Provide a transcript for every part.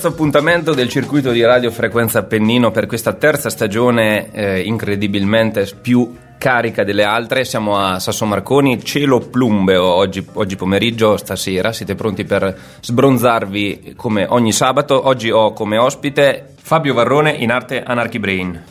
Terzo appuntamento del circuito di Radio Frequenza Appennino per questa terza stagione eh, incredibilmente più carica delle altre. Siamo a Sasso Marconi, cielo plumbeo oggi, oggi, pomeriggio, stasera. Siete pronti per sbronzarvi come ogni sabato? Oggi ho come ospite Fabio Varrone in arte Anarchy Brain.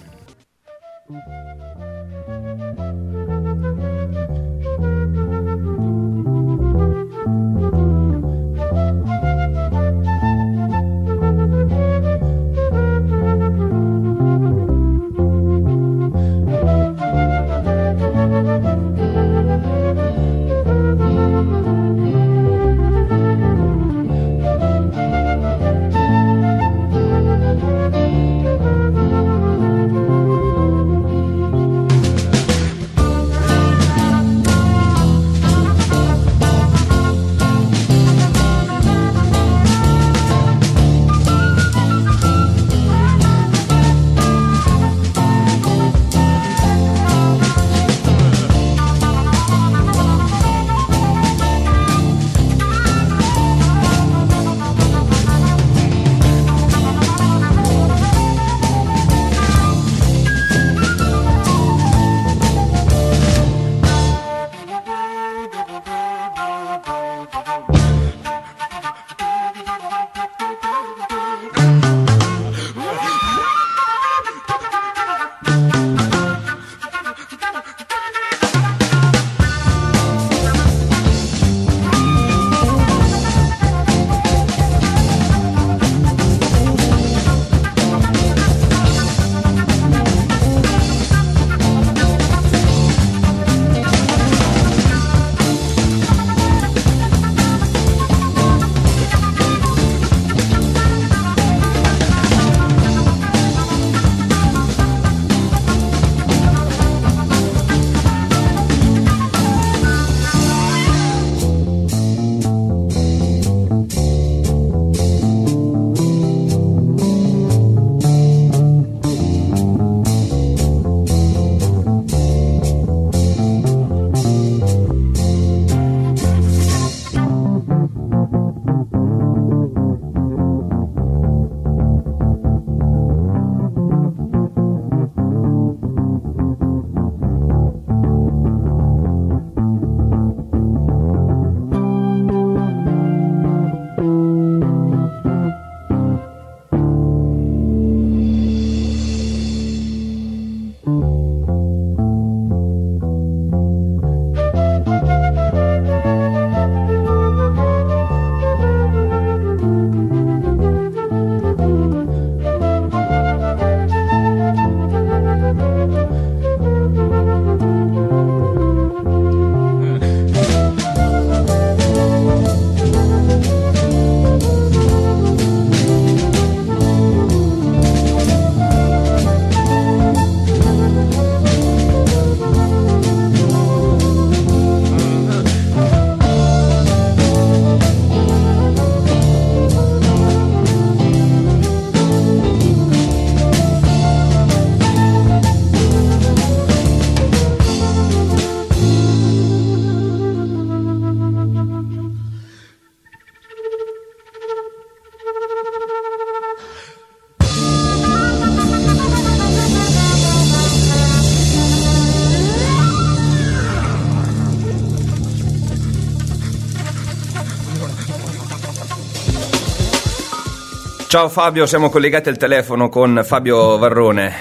Ciao Fabio, siamo collegati al telefono con Fabio Varrone.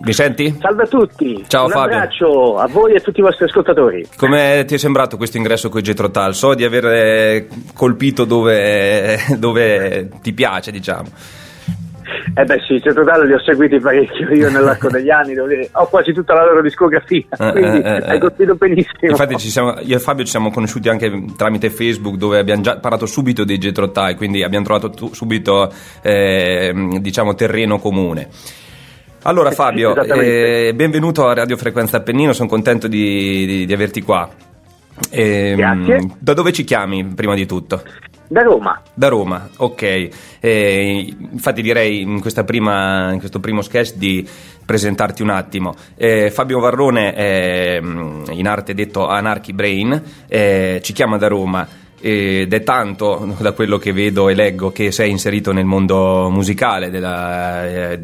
Mi senti? Salve a tutti. Ciao Un Fabio. Un abbraccio a voi e a tutti i vostri ascoltatori. Come ti è sembrato questo ingresso con Getrotal? So di aver colpito dove, dove ti piace, diciamo. Eh beh sì, in totale li ho seguiti parecchio io nell'arco degli anni, dove ho quasi tutta la loro discografia, Eh, quindi eh, eh, hai colpito benissimo. Infatti siamo- io e Fabio ci siamo conosciuti anche tramite Facebook dove abbiamo già parlato subito dei Getrotai, quindi abbiamo trovato tu- subito eh, diciamo terreno comune. Allora Eh, Fabio, eh, benvenuto a Radio Frequenza Appennino, sono contento di, di- di averti qua. Ehm, Grazie. Da dove ci chiami prima di tutto? Da Roma, Da Roma, ok. Eh, infatti direi in, questa prima, in questo primo sketch di presentarti un attimo. Eh, Fabio Varrone mm, in arte detto Anarchy Brain, eh, ci chiama da Roma. Ed è tanto da quello che vedo e leggo che sei inserito nel mondo musicale, della, eh,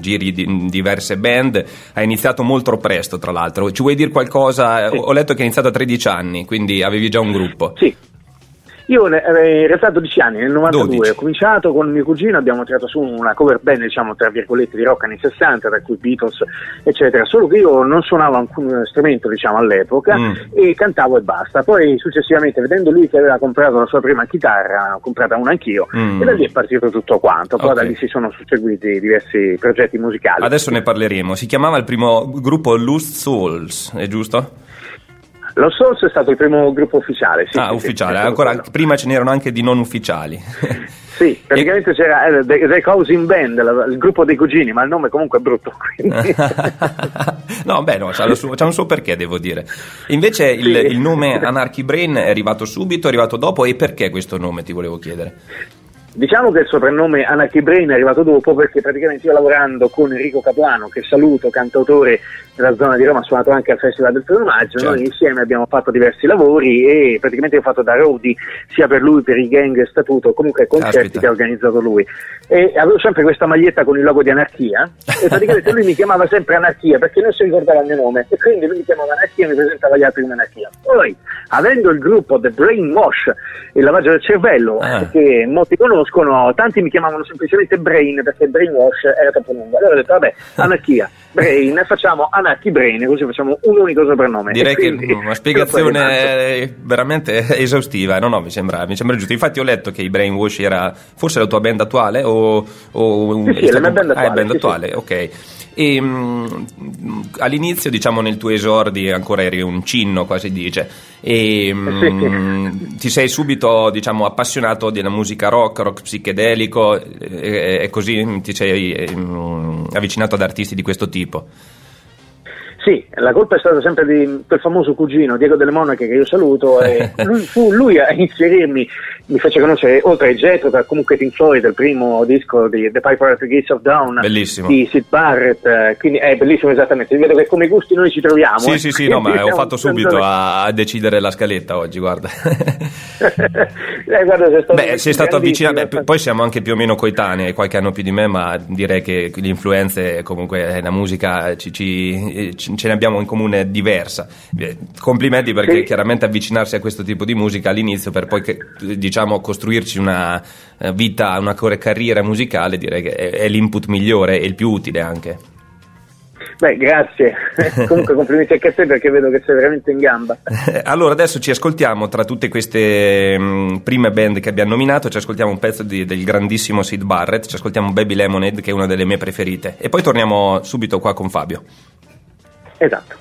giri di diverse band, hai iniziato molto presto tra l'altro, ci vuoi dire qualcosa? Sì. Ho letto che hai iniziato a 13 anni, quindi avevi già un gruppo. Sì. Io in realtà 12 anni, nel 92 12. ho cominciato con mio cugino, abbiamo tirato su una cover band, diciamo tra virgolette, di rock anni 60, tra cui Beatles, eccetera, solo che io non suonavo alcun strumento, diciamo, all'epoca mm. e cantavo e basta. Poi successivamente, vedendo lui che aveva comprato la sua prima chitarra, ho comprata una anch'io mm. e da lì è partito tutto quanto. Poi okay. da lì si sono susseguiti diversi progetti musicali. Adesso ne parleremo. Si chiamava il primo gruppo Lost Souls, è giusto? Lo Source è stato il primo gruppo ufficiale. Sì, ah, sì, ufficiale. Sì, Ancora, prima ce n'erano anche di non ufficiali. Sì, praticamente e... c'era eh, The, The Causing Band, la, il gruppo dei cugini, ma il nome comunque è brutto. no, beh, no, c'ha, suo, c'ha, un suo perché, devo dire. Invece il, il nome Anarchy Brain è arrivato subito, è arrivato dopo, e perché questo nome, ti volevo chiedere? Diciamo che il soprannome Anarchy Brain è arrivato dopo perché praticamente io lavorando con Enrico Capuano, che saluto, cantautore della zona di Roma, ha suonato anche al Festival del 1 maggio, certo. noi insieme abbiamo fatto diversi lavori e praticamente ho fatto da roadie sia per lui, per i gang statuto, comunque concerti Aspetta. che ha organizzato lui. E avevo sempre questa maglietta con il logo di Anarchia e praticamente lui mi chiamava sempre Anarchia perché non si ricordava il mio nome e quindi lui mi chiamava Anarchia e mi presentava gli altri come Anarchia. Poi, avendo il gruppo The Brainwash, il lavaggio del cervello, ah. che molti conoscono, conoscono, tanti mi chiamavano semplicemente Brain perché Brainwash era troppo lungo. Allora ho detto, vabbè, anarchia, Brain, facciamo Anarchy Brain, così facciamo un unico soprannome. Direi che una spiegazione veramente esaustiva, no, no, mi sembra, mi sembra, giusto. Infatti ho letto che i Brainwash era forse la tua band attuale o... o sì, sì, è la mia band attuale. Ah, band sì, attuale, sì. ok. E mh, mm, all'inizio, diciamo, nel tuo esordi ancora eri un cinno, quasi dice, e mh, mm, ti sei subito, diciamo, appassionato della musica rock, rock psichedelico, e, e così ti sei mm, avvicinato ad artisti di questo tipo. Sì, la colpa è stata sempre di quel famoso cugino Diego delle Monache che io saluto e lui, fu lui a inserirmi, mi fece conoscere oltre ai Jet, comunque Pink Floyd, il primo disco di The Piper at the Gates of Dawn bellissimo. di Sid Barrett, eh, quindi è bellissimo esattamente, vedo che come gusti noi ci troviamo. Sì, eh. sì, sì, no, ma ho fatto subito a, a, decidere la scaletta oggi, guarda. eh, guarda sei stato, Beh, sei stato avvicinato, beh, poi siamo anche più o meno coetanei, qualche anno più di me, ma direi che le influenze, comunque la musica ci, ci, ci ce ne abbiamo in comune diversa. Eh, complimenti perché sì. chiaramente avvicinarsi a questo tipo di musica all'inizio per poi diciamo costruirci una eh, vita, una carriera musicale, direi che è, l'input migliore e il più utile anche. Beh, grazie. Comunque complimenti anche a te perché vedo che sei veramente in gamba. allora, adesso ci ascoltiamo tra tutte queste mh, mm, prime band che abbiamo nominato, ci ascoltiamo un pezzo di, del grandissimo Sid Barrett, ci ascoltiamo Baby Lemonade che è una delle mie preferite e poi torniamo subito qua con Fabio. Esatto.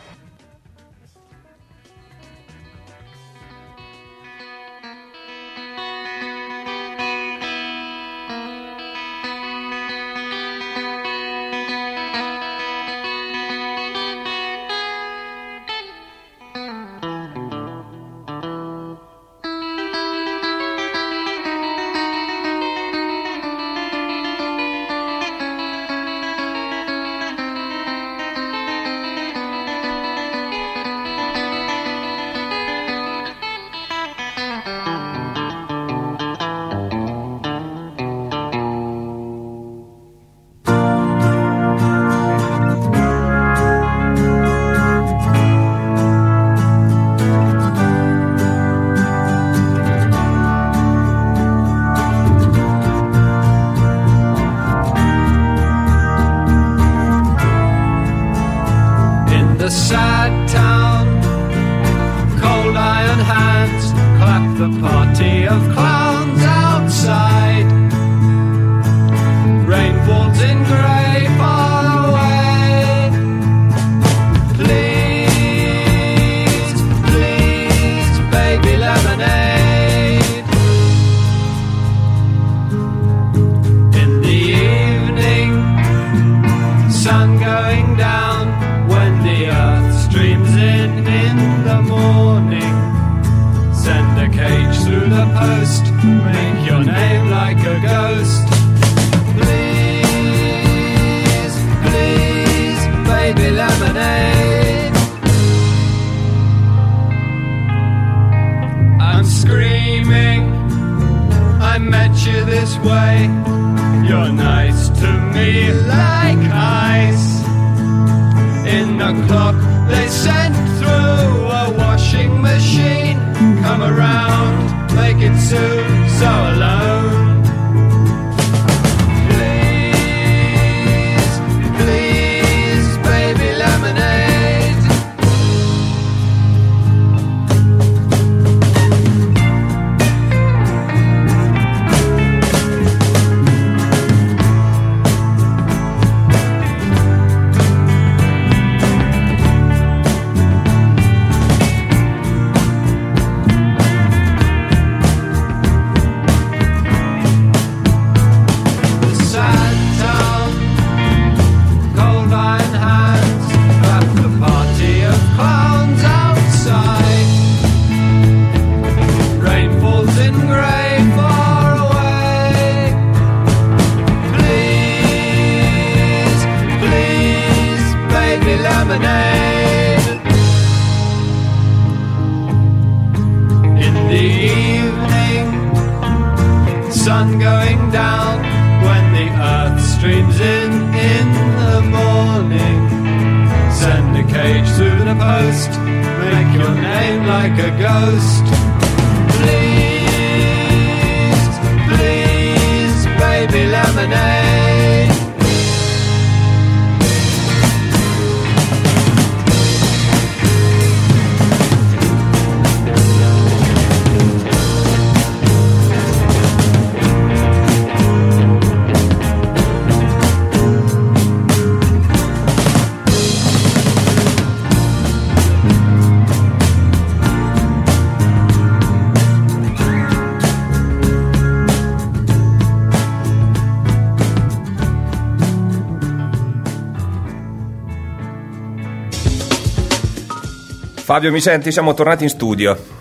Make your name like a ghost. Fabio, mi senti? Siamo tornati in studio.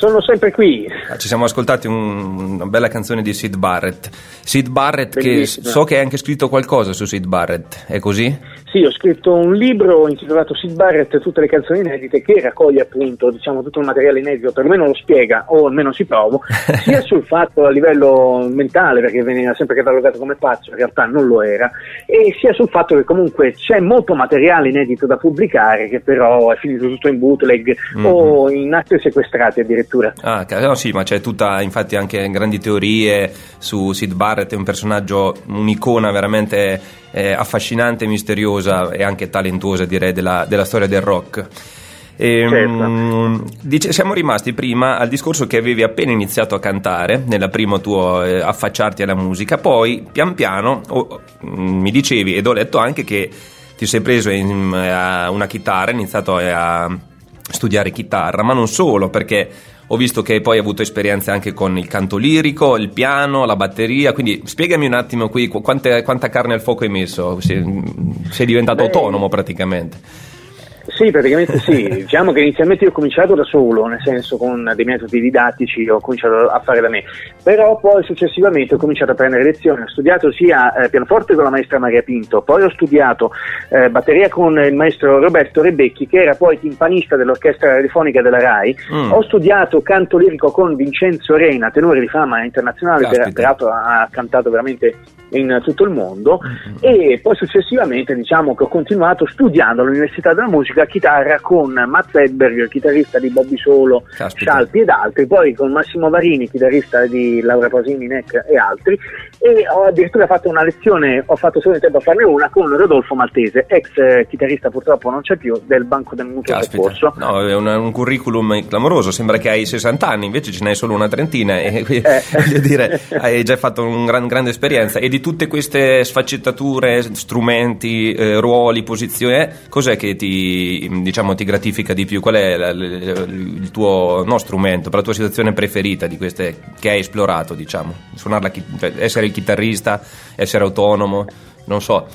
Sono sempre qui. Ah, ci siamo ascoltati un, una bella canzone di Sid Barrett. Sid Barrett, Bellissima. che so che hai anche scritto qualcosa su Sid Barrett, è così? Sì, ho scritto un libro intitolato Sid Barrett tutte le canzoni inedite che raccoglie appunto diciamo, tutto il materiale inedito, perlomeno lo spiega o almeno si provo, sia sul fatto a livello mentale perché veniva sempre catalogato come pazzo, in realtà non lo era, e sia sul fatto che comunque c'è molto materiale inedito da pubblicare che però è finito tutto in bootleg mm-hmm. o in atti sequestrati addirittura. Ah, no, sì, ma c'è tutta infatti anche grandi teorie su Sid Barrett, è un personaggio, un'icona veramente eh, affascinante, misteriosa e anche talentuosa direi della, della storia del rock. E, ehm, certo. dice, siamo rimasti prima al discorso che avevi appena iniziato a cantare, nella prima tuo eh, affacciarti alla musica, poi pian piano oh, mi dicevi ed ho letto anche che ti sei preso in, una chitarra, hai iniziato a studiare chitarra, ma non solo, perché ho visto che poi hai avuto esperienze anche con il canto lirico, il piano, la batteria, quindi spiegami un attimo qui quante, quanta carne al fuoco hai messo, sei, sei diventato Beh, autonomo praticamente. Sì, praticamente sì. diciamo che inizialmente io ho cominciato da solo, nel senso con dei metodi didattici ho cominciato a fare da me, però poi successivamente ho cominciato a prendere lezioni, ho studiato sia eh, pianoforte con la maestra Maria Pinto, poi ho studiato eh, batteria con il maestro Roberto Rebecchi che era poi timpanista dell'orchestra radiofonica della RAI, mm. ho studiato canto lirico con Vincenzo Rena, tenore di fama internazionale, per, peraltro ha cantato veramente in tutto il mondo mm-hmm. e poi successivamente diciamo che ho continuato studiando all'Università della Musica chitarra con Matt Edberg, chitarrista di Bobby Solo, Caspita. Scialpi ed altri, poi con Massimo Varini, chitarrista di Laura Pasini, Neck e altri e ho addirittura fatto una lezione, ho fatto solo in tempo a farne una con Rodolfo Maltese, ex eh, chitarrista purtroppo non c'è più, del Banco del Mutuo Soccorso. No, è un, un, curriculum clamoroso, sembra che hai 60 anni, invece ce n'hai solo una trentina e eh. voglio dire, hai già fatto una gran, grande esperienza e di tutte queste sfaccettature, strumenti, eh, ruoli, posizioni, eh, cos'è che ti, diciamo, ti, gratifica di più? Qual è la, il tuo no, strumento, la tua situazione preferita di queste che hai esplorato, diciamo? Suonarla, cioè, essere il chitarrista, essere autonomo, non so.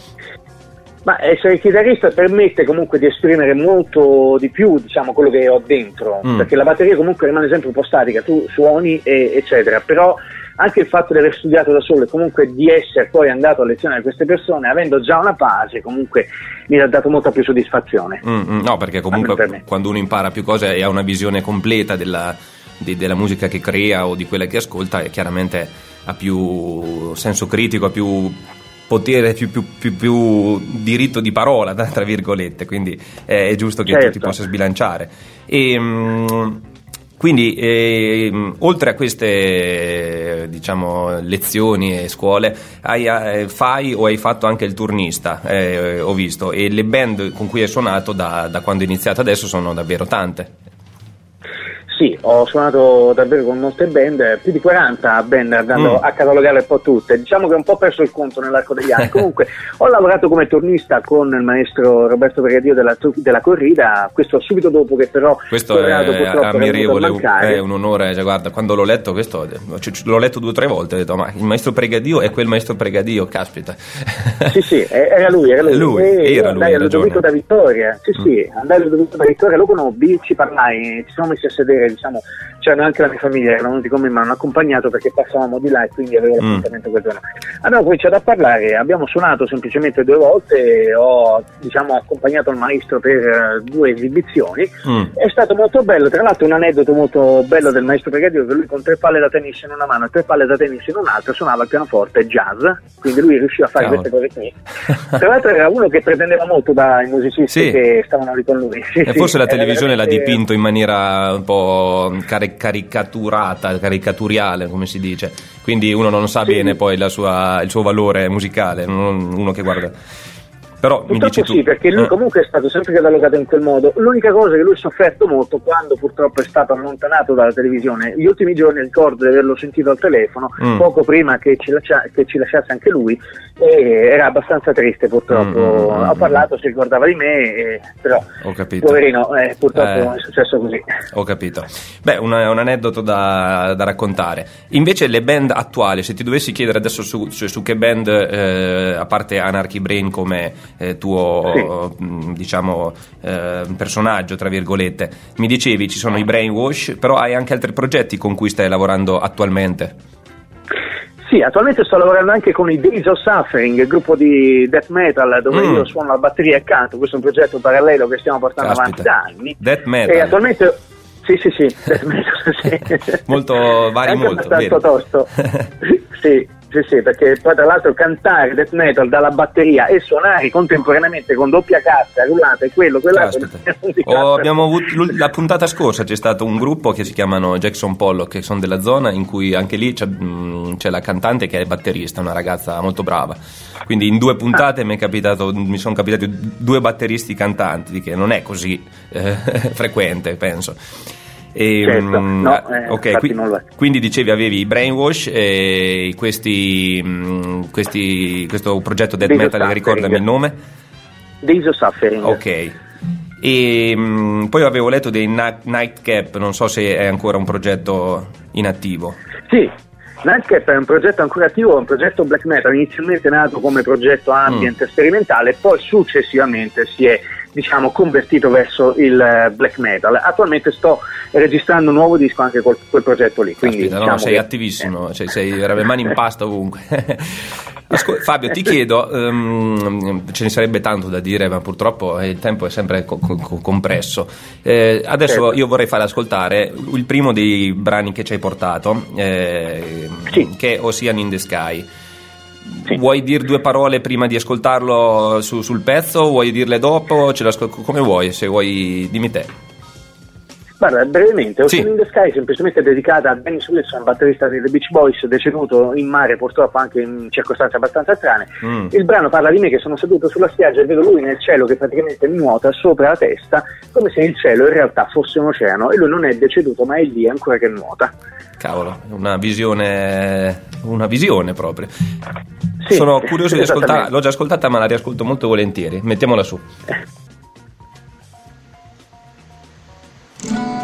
Ma essere chitarrista permette comunque di esprimere molto di più, diciamo, quello che ho dentro, mm. perché la batteria comunque rimane sempre un po' statica, tu suoni e, eccetera, però anche il fatto di aver studiato da solo e comunque di essere poi andato a lezione da queste persone, avendo già una base, comunque mi ha dato molta più soddisfazione. Mm, mm, no, perché comunque per quando uno impara più cose e ha una visione completa della, di, della musica che crea o di quella che ascolta chiaramente ha più senso critico, ha più potere, più, più, più, più, diritto di parola, tra virgolette, quindi è, è giusto che certo. tu ti possa sbilanciare. E, mh, quindi, eh, oltre a queste diciamo, lezioni e scuole, hai, eh, fai o hai fatto anche il turnista, eh, ho visto, e le band con cui hai suonato da, da quando hai iniziato adesso sono davvero tante. Sì, ho suonato davvero con molte band, più di 40 band andando mm. a catalogare un po' tutte. Diciamo che ho un po' perso il conto nell'arco degli anni. Comunque ho lavorato come turnista con il maestro Roberto Pregadio della, della corrida, questo subito dopo che però questo è ammirevole, è un onore, cioè, guarda, quando l'ho letto questo l'ho letto due o tre volte, ho detto ma il maestro Pregadio è quel maestro Pregadio, caspita. Sì, sì, era lui, era lui. lui e era lui, andai all'Udovico da Vittoria, sì, mm. sì, andai all'Udovico da Vittoria, lo conobbi, ci parlai, ci siamo messi a sedere diciamo, c'erano anche la mia famiglia, erano venuti con me, mi hanno accompagnato perché passavamo di là e quindi avevo mm. l'appuntamento quel giorno. Abbiamo cominciato a parlare, abbiamo suonato semplicemente due volte, ho diciamo, accompagnato il maestro per uh, due esibizioni, mm. è stato molto bello, tra l'altro un aneddoto molto bello del maestro Pregadio che lui con tre palle da tennis in una mano e tre palle da tennis in un'altra suonava il pianoforte jazz, quindi lui riusciva a fare Cavolo. queste cose qui. Tra l'altro era uno che pretendeva molto dai musicisti sì. che stavano lì con lui. Sì, e forse sì, la televisione l'ha dipinto in maniera un po' cari- caricaturata, caricaturiale, come si dice. Quindi uno non sa bene poi sua, il suo valore musicale, uno che guarda però mi dici tu. sì, perché lui eh. comunque è stato sempre catalogato in quel modo. L'unica cosa che lui ha sofferto molto quando purtroppo è stato allontanato dalla televisione, gli ultimi giorni ricordo di averlo sentito al telefono, mm. poco prima che ci, lascia, che ci, lasciasse anche lui, e era abbastanza triste purtroppo. Mm, mm, mm ha mm. parlato, si ricordava di me, però Ho capito. poverino, eh, purtroppo eh. è successo così. Ho capito. Beh, un, un aneddoto da, da, raccontare. Invece le band attuali, se ti dovessi chiedere adesso su, su, su che band, eh, a parte Anarchy Brain come eh, tuo sì. Mm, diciamo, eh, personaggio, tra virgolette. Mi dicevi ci sono i Brainwash, però hai anche altri progetti con cui stai lavorando attualmente. Sì, attualmente sto lavorando anche con i Days of Suffering, il gruppo di death metal dove mm. io suono la batteria e canto. Questo è un progetto parallelo che stiamo portando Caspita. avanti da anni. Death metal. E attualmente sì, sì, sì, death metal, sì. molto vari molto. Abbastanza tosto. sì, sì, sì, perché poi tra l'altro cantare death metal dalla batteria e suonare contemporaneamente con doppia cassa, rullata e quello, quell'altro. Oh, abbiamo avuto la puntata scorsa c'è stato un gruppo che si chiamano Jackson Pollock, che sono della zona, in cui anche lì c'è, mm, c'è la cantante che è batterista, una ragazza molto brava. Quindi in due puntate ah. mi, capitato, mi, sono capitati due batteristi cantanti, che non è così eh, frequente, penso. E, certo. Mm, no, eh, okay, qui, quindi dicevi avevi i Brainwash e questi, mm, questi, questo progetto Dead Metal, ricordami il nome? Days of Suffering. Ok. E mh, mm, poi avevo letto dei Nightcap, non so se è ancora un progetto inattivo. Sì, Nightcap è un progetto ancora attivo, è un progetto black metal, inizialmente nato come progetto ambient mm. sperimentale, poi successivamente si è diciamo, convertito verso il eh, black metal. Attualmente sto registrando un nuovo disco anche con quel progetto lì. Quindi, Aspetta, diciamo no, sei che... attivissimo, cioè, sei le mani in pasta ovunque. Ascol- Fabio, ti chiedo, um, ce ne sarebbe tanto da dire, ma purtroppo il tempo è sempre co- co- compresso. Eh, adesso certo. io vorrei fare ascoltare il primo dei brani che ci hai portato, eh, sì. che è Ocean in the Sky. Sì. Vuoi dire due parole prima di ascoltarlo su, sul pezzo? Vuoi dirle dopo? come vuoi, se vuoi, dimmi te. Guarda, brevemente, Ocean sì. in the Sky è semplicemente dedicata a Dennis Wilson, batterista dei The Beach Boys, deceduto in mare purtroppo anche in circostanze abbastanza strane. Mm. Il brano parla di me che sono seduto sulla spiaggia e vedo lui nel cielo che praticamente mi nuota sopra la testa, come se il cielo in realtà fosse un oceano e lui non è deceduto ma è lì ancora che nuota. Cavolo, una visione, una visione proprio. Sì, Sono curioso di ascoltarla, l'ho già ascoltata ma la riascolto molto volentieri. Mettiamola su. Bye.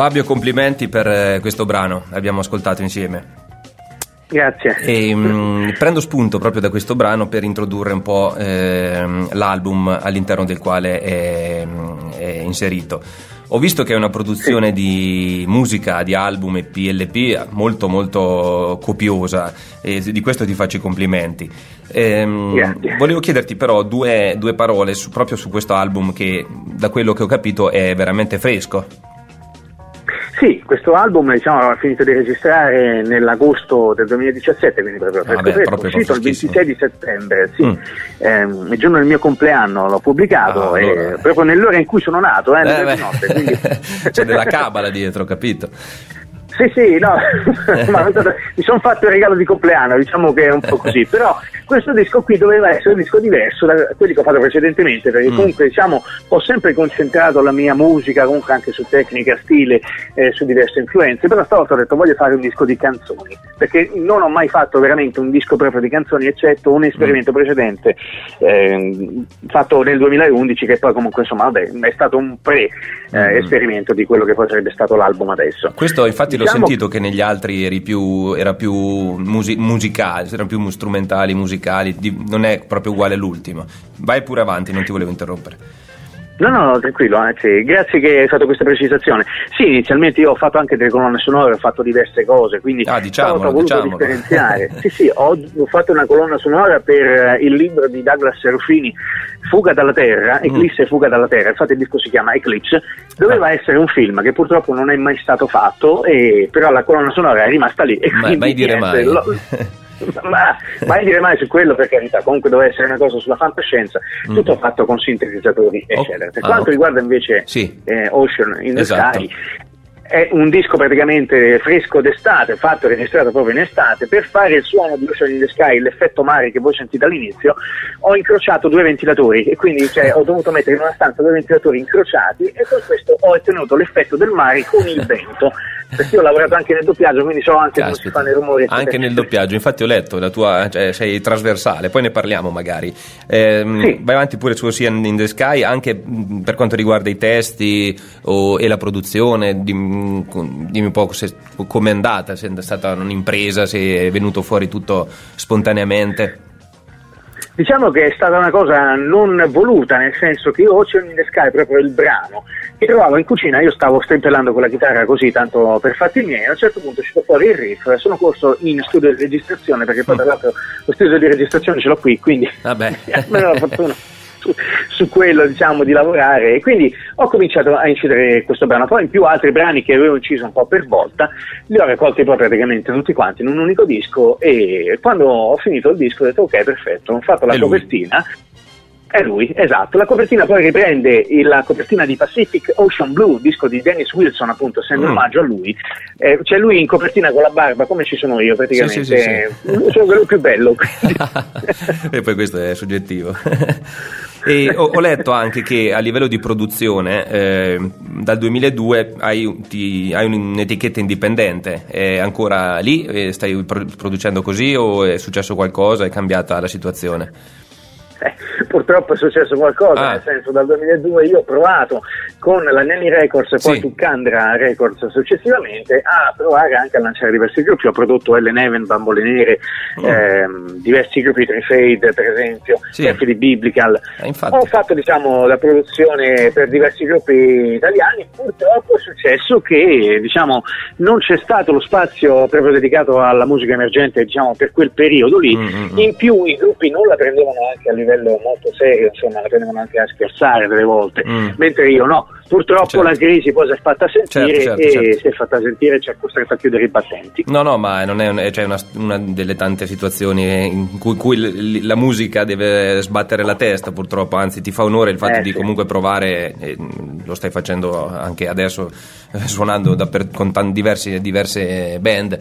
Fabio, complimenti per eh, questo brano, l'abbiamo ascoltato insieme. Grazie. E, mh, mm, prendo spunto proprio da questo brano per introdurre un po' eh, l'album all'interno del quale è, è, inserito. Ho visto che è una produzione sì. di musica, di album e PLP molto molto copiosa e di questo ti faccio i complimenti. Ehm, volevo chiederti però due, due parole su, proprio su questo album che da quello che ho capito è veramente fresco. Sì, questo album diciamo, aveva finito di registrare nell'agosto del 2017, quindi proprio, ah, beh, proprio uscito il 26 di settembre, sì. Mm. Eh, il giorno del mio compleanno l'ho pubblicato, ah, allora. proprio nell'ora in cui sono nato, eh, eh notte, quindi... C'è della cabala dietro, capito? Sì, sì, no, mi sono fatto il regalo di compleanno, diciamo che è un po' così, però questo disco qui doveva essere un disco diverso da quelli che ho fatto precedentemente, perché mm. comunque diciamo ho sempre concentrato la mia musica, comunque anche su tecnica, stile, eh, su diverse influenze, però stavolta ho detto voglio fare un disco di canzoni, perché non ho mai fatto veramente un disco proprio di canzoni, eccetto un esperimento mm. precedente eh, fatto nel 2011 che poi comunque insomma vabbè, è stato un pre-esperimento eh, mm. di quello che poi sarebbe stato l'album adesso. Questo infatti l'ho diciamo sentito che negli altri eri più, era più musi- musicale, erano più strumentali, musicali, di, non è proprio uguale all'ultimo. Vai pure avanti, non ti volevo interrompere. No, no, tranquillo, anzi, grazie che hai fatto questa precisazione. Sì, inizialmente io ho fatto anche delle colonne sonore, ho fatto diverse cose, quindi ah, diciamolo, ho voluto diciamolo. differenziare. sì, sì, ho, ho, fatto una colonna sonora per eh, il libro di Douglas Serufini, Fuga dalla Terra, mm. Eclisse e Fuga dalla Terra, infatti il disco si chiama Eclipse, doveva ah. essere un film che purtroppo non è mai stato fatto, e, però la colonna sonora è rimasta lì. E mai, mai dire mai. Lo, ma mai dire mai su quello per carità comunque doveva essere una cosa sulla fantascienza mm. tutto fatto con sintetizzatori eccetera oh. per ah, quanto okay. riguarda invece sì. eh, Ocean in the esatto. Sky è un disco praticamente fresco d'estate, fatto e registrato proprio in estate, per fare il suono di Ocean in the Sky, l'effetto mare che voi sentite all'inizio, ho incrociato due ventilatori e quindi cioè, ho dovuto mettere in una stanza due ventilatori incrociati e con questo ho ottenuto l'effetto del mare con il vento perché io ho lavorato anche nel doppiaggio, quindi so anche Caspita. come si fanno i rumori. Anche nel doppiaggio, infatti ho letto la tua, cioè, sei trasversale, poi ne parliamo magari. Eh, sì. Vai avanti pure su Ocean in the Sky, anche per quanto riguarda i testi o, e la produzione, dimmi, dimmi un po' se, com'è andata, se è stata un'impresa, se è venuto fuori tutto spontaneamente. Diciamo che è stata una cosa non voluta, nel senso che io Ocean in the Sky, proprio il brano, mi trovavo in cucina, io stavo strimpellando con la chitarra così, tanto per fatti miei, a un certo punto ci fuori il riff, sono corso in studio di registrazione, perché poi tra l'altro lo studio di registrazione ce l'ho qui, quindi Vabbè. la fortuna su, su, quello diciamo di lavorare. E quindi ho cominciato a incidere questo brano. Poi in più altri brani che avevo inciso un po' per volta li ho raccolti poi praticamente tutti quanti in un unico disco. E quando ho finito il disco ho detto ok perfetto ho fatto la copertina è lui, esatto. La copertina poi riprende la copertina di Pacific Ocean Blue, disco di Dennis Wilson, appunto, essendo mm. omaggio a lui. Eh, c'è lui in copertina con la barba, come ci sono io praticamente. Sì, sì, sì, sono quello più bello. e poi questo è soggettivo. E ho, ho, letto anche che a livello di produzione eh, dal 2002 hai, ti, hai, un'etichetta indipendente, è ancora lì? Stai producendo così o è successo qualcosa? È cambiata la situazione? Eh, purtroppo è successo qualcosa, ah. nel senso dal 2002 io ho provato con la Nanny Records e poi sì. Tucandra Records successivamente a provare anche a lanciare diversi gruppi, ho prodotto Ellen Even, Bambole Nere, mm. ehm, diversi gruppi Trifade per esempio, sì. di Biblical, eh, ho fatto diciamo la produzione per diversi gruppi italiani, purtroppo è successo che diciamo non c'è stato lo spazio proprio dedicato alla musica emergente diciamo per quel periodo lì, mm-hmm. in più i gruppi non la prendevano anche a livello livello molto serio, insomma, la prendono anche a scherzare delle volte, mm. mentre io no. Purtroppo certo. la crisi poi si è fatta sentire certo, certo, e certo. si è fatta sentire e ci ha costretto a chiudere i battenti. No, no, ma non è, cioè una, una, delle tante situazioni in cui, cui, la musica deve sbattere la testa, purtroppo, anzi ti fa onore il fatto eh, di sì. comunque provare, e lo stai facendo anche adesso eh, suonando per, con t- diversi, diverse band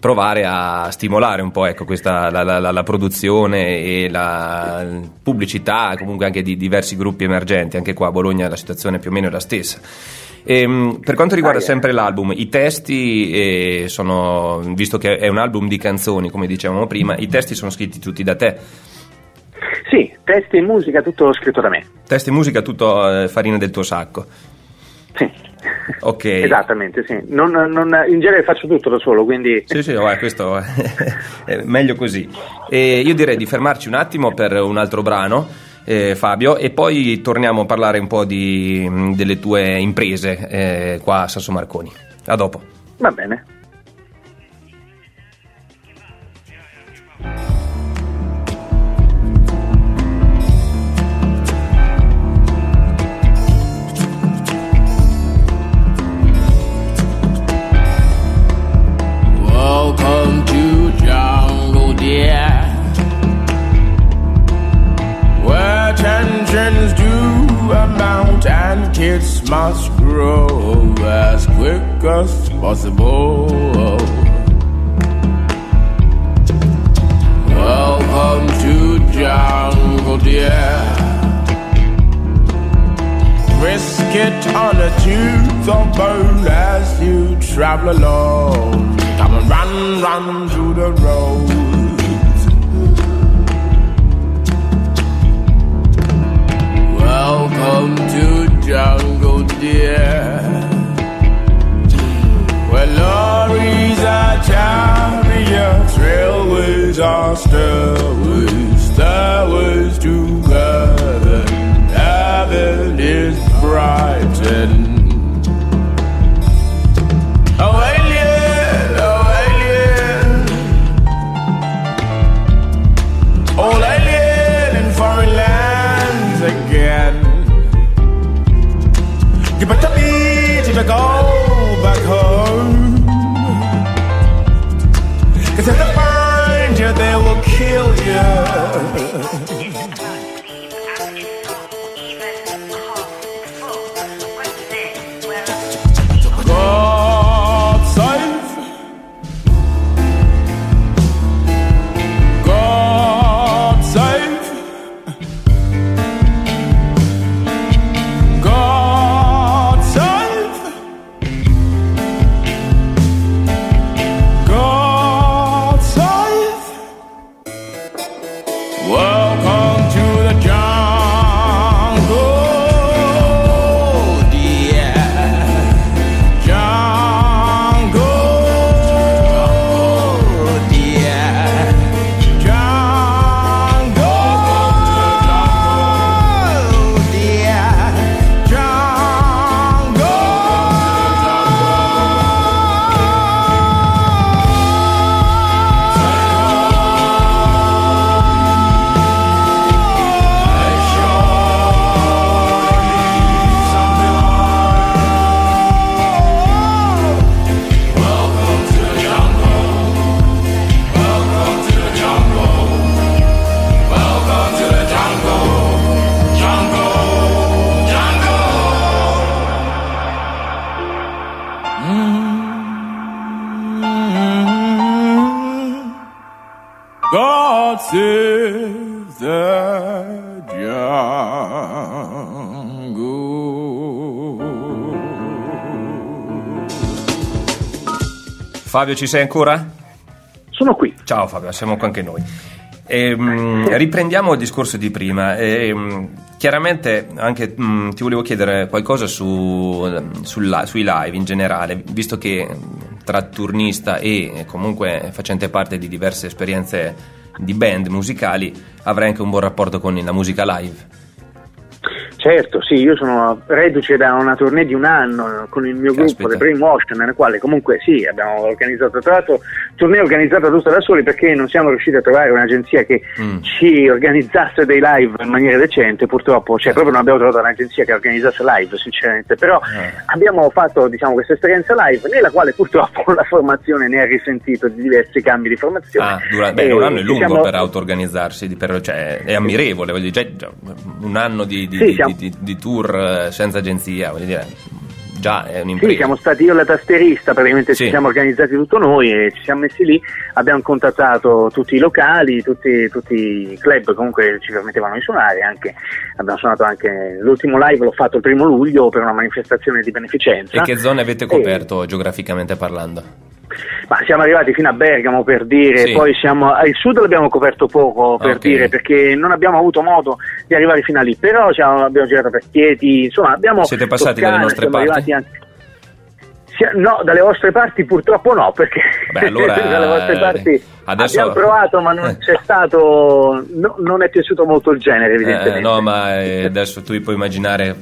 provare a stimolare un po' ecco, questa, la, la, la, produzione e la pubblicità comunque anche di diversi gruppi emergenti. Anche qua a Bologna la situazione più o meno è la stessa. E, ehm, per quanto riguarda sempre l'album, i testi eh, sono, visto che è un album di canzoni, come dicevamo prima, i testi sono scritti tutti da te. Sì, testi e musica tutto scritto da me. Testi e musica tutto eh, farina del tuo sacco. Sì. Ok. Esattamente, sì. Non, non, in genere faccio tutto da solo, quindi... Sì, sì, vai, questo è meglio così. E io direi di fermarci un attimo per un altro brano, eh, Fabio, e poi torniamo a parlare un po' di, delle tue imprese eh, qua a Sasso Marconi. A dopo. Va bene. Kids must grow as quick as possible. Welcome to jungle, dear. Brisket on a tooth of bone as you travel along. Come and run, run through the road. Welcome to jungle, dear. Where lorries are chariots, railways are stairways, stairways to heaven. Heaven is bright and go. Fabio, ci sei ancora? Sono qui. Ciao Fabio, siamo qua anche noi. E, mh, riprendiamo il discorso di prima. E, mh, chiaramente anche mh, ti volevo chiedere qualcosa su, sul, sui live in generale, visto che tra turnista e comunque facente parte di diverse esperienze di band musicali avrai anche un buon rapporto con la musica live. Certo, sì, io sono reduce da una tournée di un anno con il mio Caspita. gruppo, The Brainwash, nella quale comunque sì, abbiamo organizzato, tra l'altro, tournée organizzata tutta da soli perché non siamo riusciti a trovare un'agenzia che mm. ci organizzasse dei live in maniera decente, purtroppo, cioè proprio non abbiamo trovato un'agenzia che organizzasse live, sinceramente, però eh. abbiamo fatto diciamo, questa esperienza live nella quale purtroppo la formazione ne ha risentito di diversi cambi di formazione. Ah, dura, beh, un anno è lungo siamo... per auto-organizzarsi, per, cioè, è ammirevole, voglio dire, un anno di, di, sì, di di, di, tour eh, senza agenzia, voglio dire, già è un'impresa. Sì, siamo stati io e la tasterista, praticamente sì. ci siamo organizzati tutto noi e ci siamo messi lì, abbiamo contattato tutti i locali, tutti, tutti i club comunque ci permettevano di suonare, anche, abbiamo suonato anche l'ultimo live l'ho fatto il primo luglio per una manifestazione di beneficenza. E che zone avete coperto e... geograficamente parlando? Ma siamo arrivati fino a Bergamo per dire, sì. poi siamo al sud l'abbiamo coperto poco per okay. dire perché non abbiamo avuto modo di arrivare fino a lì, però siamo, abbiamo girato per Chieti, insomma abbiamo Siete passati dalle nostre parti? Anche, No, dalle vostre parti purtroppo no, perché Beh, allora, dalle vostre parti eh, adesso... abbiamo provato, ma non c'è stato, no, non è piaciuto molto il genere, evidentemente. Eh, no, ma eh, adesso tu puoi immaginare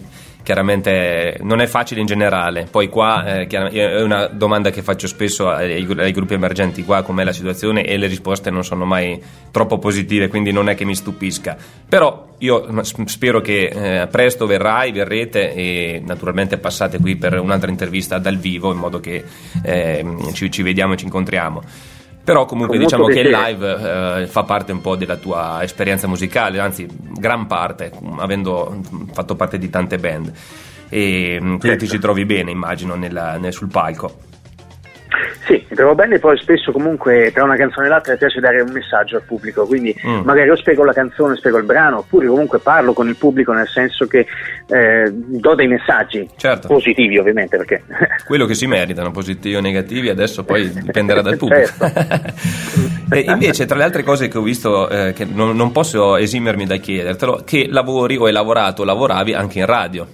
chiaramente non è facile in generale. Poi qua eh, è una domanda che faccio spesso ai, ai, gruppi emergenti qua com'è la situazione e le risposte non sono mai troppo positive, quindi non è che mi stupisca. Però io spero che eh, presto verrai, verrete e naturalmente passate qui per un'altra intervista dal vivo in modo che eh, ci, ci vediamo e ci incontriamo. Però comunque diciamo che il live eh, fa parte un po' della tua esperienza musicale, anzi gran parte, avendo fatto parte di tante band. E quindi certo. ti ci trovi bene, immagino, nella, nel, sul palco. Sì, mi trovo bene, poi spesso comunque tra una canzone e l'altra mi piace dare un messaggio al pubblico, quindi mm. magari io spiego la canzone, spiego il brano, oppure comunque parlo con il pubblico nel senso che eh, do dei messaggi certo. positivi ovviamente. Perché... Quello che si meritano, positivi o negativi, adesso poi dipenderà dal pubblico. Certo. e invece tra le altre cose che ho visto, eh, che non, non posso esimermi da chiedertelo, che lavori o hai lavorato o lavoravi anche in radio.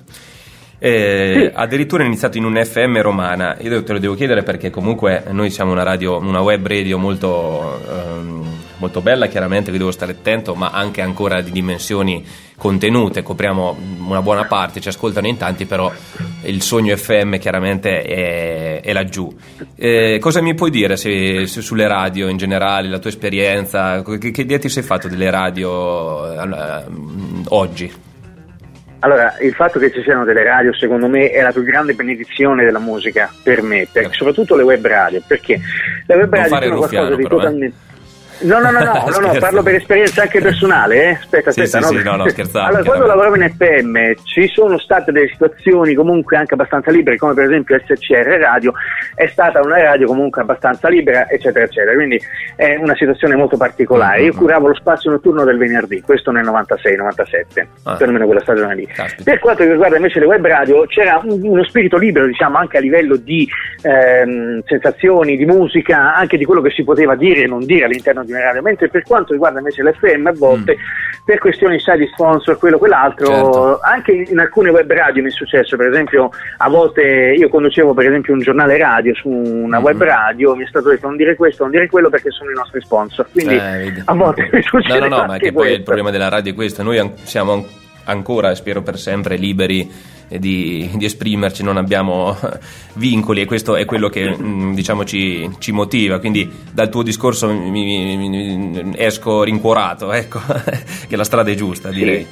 Eh, sì. Addirittura è iniziato in un FM romana. Io te lo devo chiedere perché comunque noi siamo una radio, una web radio molto, ehm, molto bella, chiaramente vi devo stare attento, ma anche ancora di dimensioni contenute. Copriamo una buona parte, ci ascoltano in tanti, però il sogno FM chiaramente è, è laggiù. Eh, cosa mi puoi dire se, se sulle radio in generale, la tua esperienza? Che, che idea ti sei fatto delle radio eh, oggi? Allora, il fatto che ci siano delle radio, secondo me, è la più grande benedizione della musica per me, per, certo. soprattutto le web radio, perché le web radio sono qualcosa di però, eh. totalmente. Eh. No, no, no, no, no, no, parlo per esperienza anche personale, eh? aspetta, aspetta. Sì, no? sì, no, no, scherzavo. Allora, quando lavoravo in FM ci sono state delle situazioni comunque anche abbastanza libere, come per esempio SCR Radio, è stata una radio comunque abbastanza libera, eccetera, eccetera, quindi è una situazione molto particolare. Mm-hmm. Io curavo lo spazio notturno del venerdì, questo nel 96-97, ah. perlomeno quella stagione lì. Caspita. Per quanto riguarda invece le web radio, c'era uno spirito libero, diciamo, anche a livello di ehm, sensazioni, di musica, anche di quello che si poteva dire e non dire all'interno di radio, mentre per quanto riguarda invece l'FM a volte mm. per questioni sai di sponsor, quello quell'altro, certo. anche in alcune web radio mi è successo, per esempio a volte io conducevo per esempio un giornale radio su una mm. web radio, mi è stato detto non dire questo, non dire quello perché sono i nostri sponsor, quindi eh, a volte mi succede. No, no, no, ma che poi il problema della radio è questo, noi siamo ancora e spero per sempre liberi di, di, esprimerci, non abbiamo vincoli e questo è quello che mm, diciamo, ci, ci, motiva. Quindi dal tuo discorso mi, mi, mi esco rincuorato, ecco, che la strada è giusta, direi.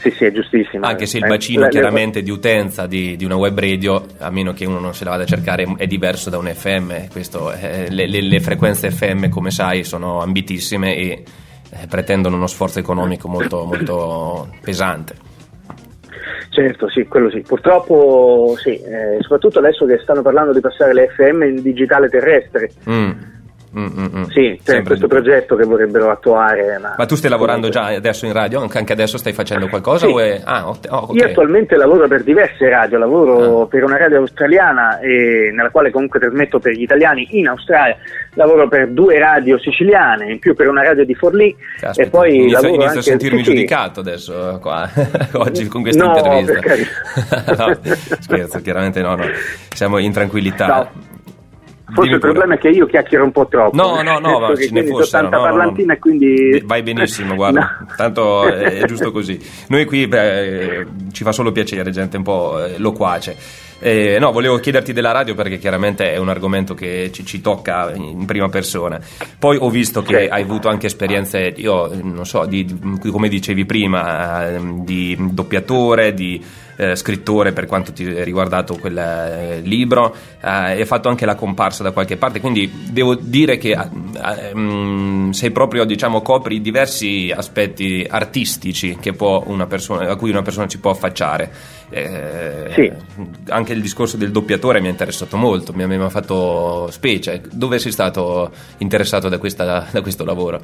Sì, sì, è giustissimo. Anche se il eh, bacino chiaramente di utenza di, di, una web radio, a meno che uno non se la vada a cercare, è diverso da un FM. Questo, eh, le, le, le, frequenze FM, come sai, sono ambitissime e eh, pretendono uno sforzo economico molto, molto pesante. Certo, sì, quello sì. Purtroppo sì, eh, soprattutto adesso che stanno parlando di passare le FM in digitale terrestre. Mm. Mm, mm, mm. Sì, c'è questo di... progetto che vorrebbero attuare. Ma, ma tu stai lavorando già adesso in radio? Anche adesso stai facendo qualcosa? Sì. È... Ah, oh, okay. Io attualmente lavoro per diverse radio, lavoro ah. per una radio australiana e, nella quale comunque trasmetto per gli italiani in Australia, lavoro per due radio siciliane, in più per una radio di Forlì Caspita. e poi inizio, lavoro inizio anche... a sentirmi sì, giudicato adesso qua, oggi con questa no, intervista. no, scherzo, chiaramente no, no, siamo in tranquillità. No. Forse il problema è che io chiacchiero un po' troppo. No, no, no, ma ce ne fossero. No, parlantina no, no. quindi... Vai benissimo, guarda, no. tanto è giusto così. Noi qui beh, ci fa solo piacere, gente un po' eh, loquace. Eh, no, volevo chiederti della radio perché chiaramente è un argomento che ci, ci tocca in prima persona. Poi ho visto che hai avuto anche esperienze, io non so, di, come dicevi prima, eh, di doppiatore, di eh, scrittore per quanto ti è riguardato quel eh, libro eh, hai fatto anche la comparsa da qualche parte quindi devo dire che eh, mm, sei proprio diciamo copri diversi aspetti artistici persona, a cui una persona ci può affacciare eh, sì. anche il discorso del doppiatore mi ha interessato molto mi ha fatto specie dove sei stato interessato da, questa, da questo lavoro?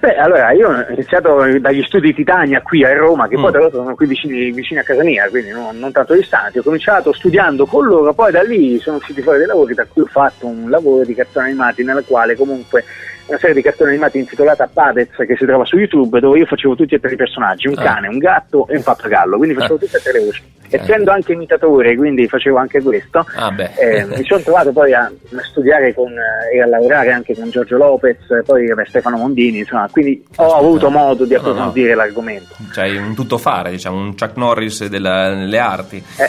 Beh, allora io ho iniziato dagli studi di Titania qui a Roma, che mm. poi tra l'altro sono qui vicini, vicini a casa mia, quindi non, non, tanto distanti. Ho cominciato studiando con loro, poi da lì sono usciti fuori dei lavori, da cui ho fatto un lavoro di cartoni animati, nella quale comunque una serie di cartoni animati intitolata Padez che si trova su YouTube, dove io facevo tutti e tre i personaggi, un ah. cane, un gatto e un pappagallo, quindi facevo ah. tutte e tre le voci. essendo anche imitatore, quindi facevo anche questo, ah, eh, mi sono trovato poi a, a studiare con, eh, e a lavorare anche con Giorgio Lopez, poi vabbè, Stefano Mondini, insomma, quindi Aspetta. ho avuto modo di approfondire no, no. l'argomento. Cioè un tuttofare, diciamo, un Chuck Norris delle arti. Eh.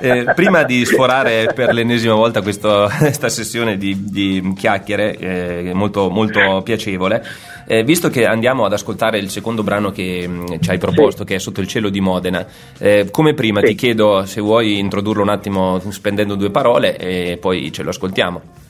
eh, prima di sforare per l'ennesima volta questa sessione di, di chiacchiere, eh, molto, molto piacevole, eh, visto che andiamo ad ascoltare il secondo brano che mh, mm, ci hai proposto, sì. che è Sotto il cielo di Modena, eh, come prima sì. ti chiedo se vuoi introdurlo un attimo spendendo due parole e poi ce lo ascoltiamo.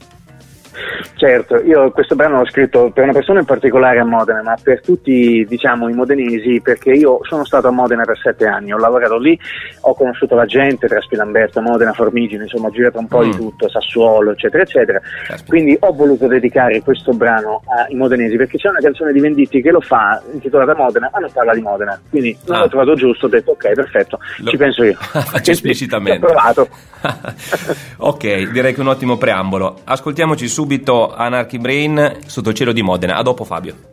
Certo, io questo brano l'ho scritto per una persona in particolare a Modena, ma per tutti diciamo, i modenesi, perché io sono stato a Modena per sette anni, ho lavorato lì, ho conosciuto la gente tra Spilamberto, Modena, Formigine, insomma ho girato un po' mm. di tutto, Sassuolo, eccetera, eccetera. Certo. Quindi ho voluto dedicare questo brano ai modenesi, perché c'è una canzone di Venditti che lo fa, intitolata Modena, ma non parla di Modena, quindi non ah. l'ho trovato giusto, ho detto ok, perfetto, lo... ci penso io. Faccio esplicitamente. Ho provato. ok, direi che un ottimo preambolo. Ascoltiamoci subito Anarchy Brain sotto il cielo di Modena. A dopo Fabio.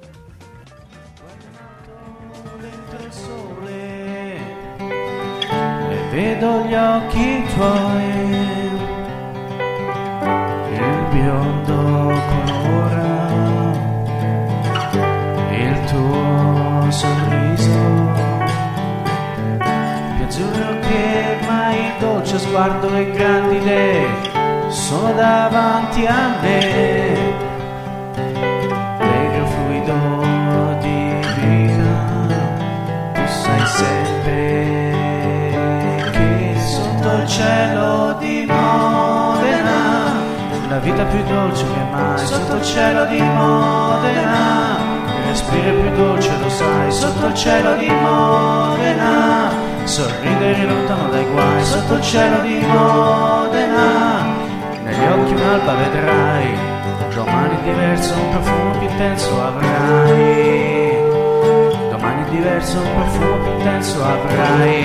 vedo gli occhi tuoi, il biondo colora, il tuo sorriso, più azzurro che mai dolce sguardo e grandi idee sono davanti a me. Regno fluido di vita tu sai sempre che sotto il cielo di Modena la vita più dolce che mai sotto il cielo di Modena il respiro più dolce lo sai. Sotto il cielo di Modena sorridere lontano dai guai. Sotto il cielo di Modena negli occhi un'alba vedrai, domani diverso, un profumo più intenso avrai. Domani diverso, un profumo più intenso avrai.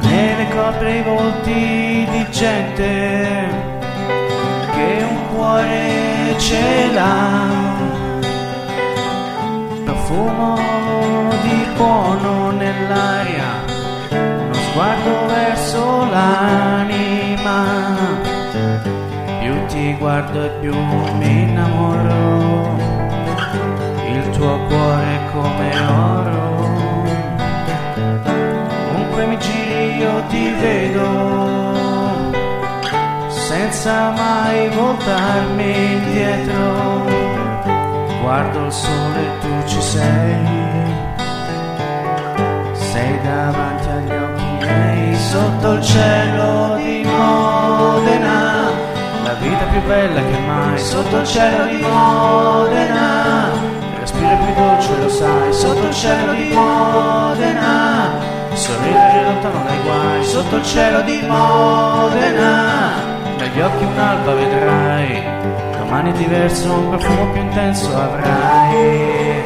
Neve copre i volti di gente che un cuore ce l'ha. Profumo di buono nell'aria guardo verso l'anima, più ti guardo e più mi innamoro, il tuo cuore è come oro, ovunque mi giri io ti vedo, senza mai voltarmi indietro, guardo il sole e tu ci sei, sei davanti occhi sotto il cielo di Modena, la vita più bella che mai. Sotto il cielo di Modena, il respiro più dolce lo sai. Sotto il cielo di Modena, sorridere lontano dai guai. Sotto il cielo di Modena, negli occhi un'alba vedrai, domani diverso, un profumo più intenso avrai,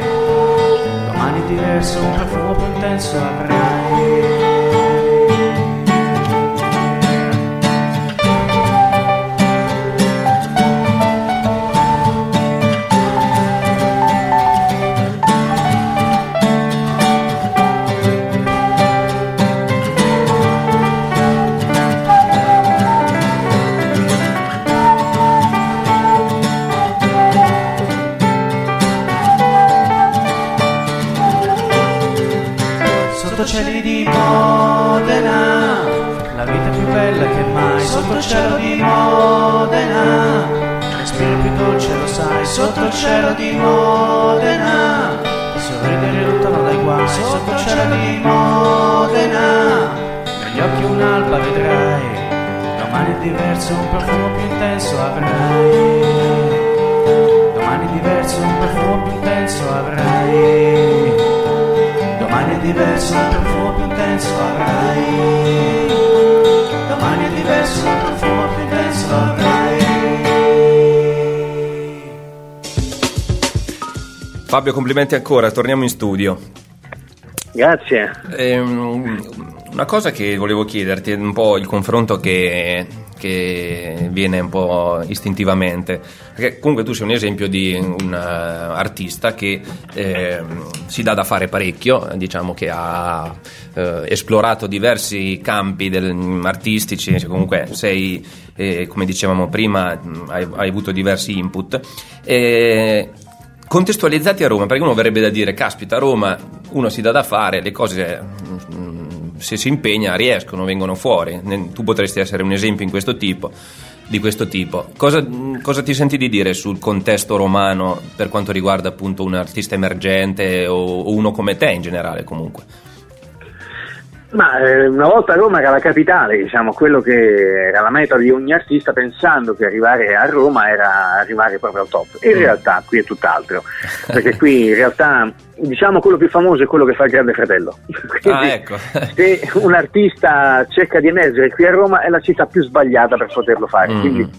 domani diverso, un profumo più intenso avrai. Dolce lo sai sotto il cielo di Modena, sorridere lontano dai guai sotto il cielo di Modena, negli occhi un'alba vedrai, domani è diverso, un profumo più intenso avrai, domani è diverso, un profumo più intenso avrai domani è diverso, un profumo più intenso avrai. Domani è diverso, un profumo più intenso avrai. Fabio, complimenti ancora, torniamo in studio. Grazie. Ehm, una cosa che volevo chiederti è un po' il confronto che, che viene un po' istintivamente, perché comunque tu sei un esempio di un uh, artista che eh, si dà da fare parecchio, diciamo che ha eh, esplorato diversi campi del, artistici, cioè comunque sei, eh, come dicevamo prima, hai, hai avuto diversi input. E, contestualizzati a Roma, perché uno verrebbe da dire, caspita, a Roma uno si dà da fare, le cose mm, se si impegna riescono, vengono fuori. Tu potresti essere un esempio questo tipo, di questo tipo. Cosa, cosa, ti senti di dire sul contesto romano per quanto riguarda appunto un artista emergente o, o uno come te in generale comunque? Ma eh, una volta Roma era la capitale, diciamo, quello che era la meta di ogni artista pensando che arrivare a Roma era arrivare proprio al top. In mm. realtà qui è tutt'altro, perché qui in realtà diciamo quello più famoso è quello che fa il Grande Fratello. Quindi, ah, ecco. se un artista cerca di emergere qui a Roma è la città più sbagliata per poterlo fare. Mm. Quindi,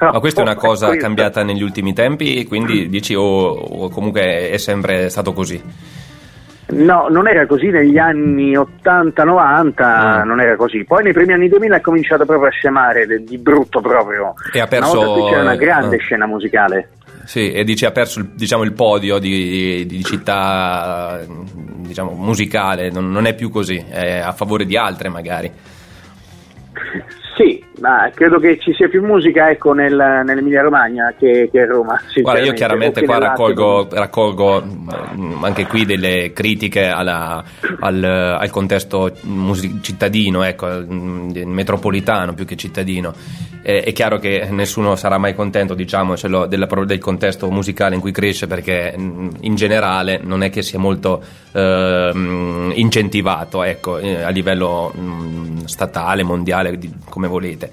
Ma questa è una cosa è cambiata negli ultimi tempi, quindi dici o, o comunque è sempre stato così? No, non era così negli anni 80-90, ah. non era così. Poi nei primi anni 2000 è cominciato proprio a scemare di brutto proprio. E ha perso... Una volta c'era una grande ah. scena musicale. Sì, e dice ha perso il, diciamo, il podio di, di città diciamo, musicale, non, non è più così, è a favore di altre magari. Ma credo che ci sia più musica ecco, nel, nell'Emilia Romagna che, che, a Roma. Guarda, io chiaramente qua raccolgo, raccolgo, mm, anche qui delle critiche alla, al, al, contesto music- cittadino, ecco, mm, metropolitano più che cittadino. Eh, è chiaro che nessuno sarà mai contento, diciamocelo, della, del contesto musicale in cui cresce perché mm, in generale non è che sia molto eh, incentivato ecco, eh, a livello statale, mondiale, di, come volete.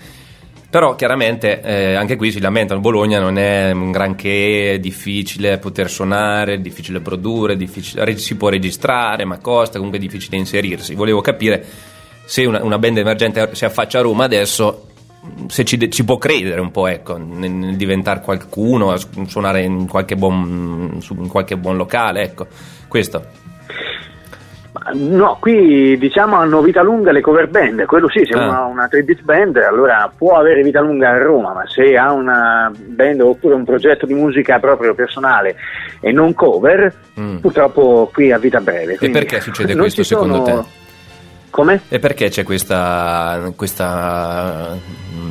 Però chiaramente eh, anche qui si lamentano, Bologna non è un granché, è difficile poter suonare, è difficile produrre, difficile, si può registrare, ma costa, comunque è difficile inserirsi. Volevo capire se una, una band emergente si affaccia a Roma adesso, se ci, ci, può credere un po' ecco, nel, nel diventare qualcuno, suonare in qualche buon, in qualche buon locale, ecco, questo. No, qui diciamo hanno vita lunga le cover band, quello sì, se ah. uno ha una 3-bit band allora può avere vita lunga a Roma, ma se ha una band oppure un progetto di musica proprio personale e non cover, mm. purtroppo qui ha vita breve. E perché succede questo secondo sono... te? Come? E perché c'è questa, questa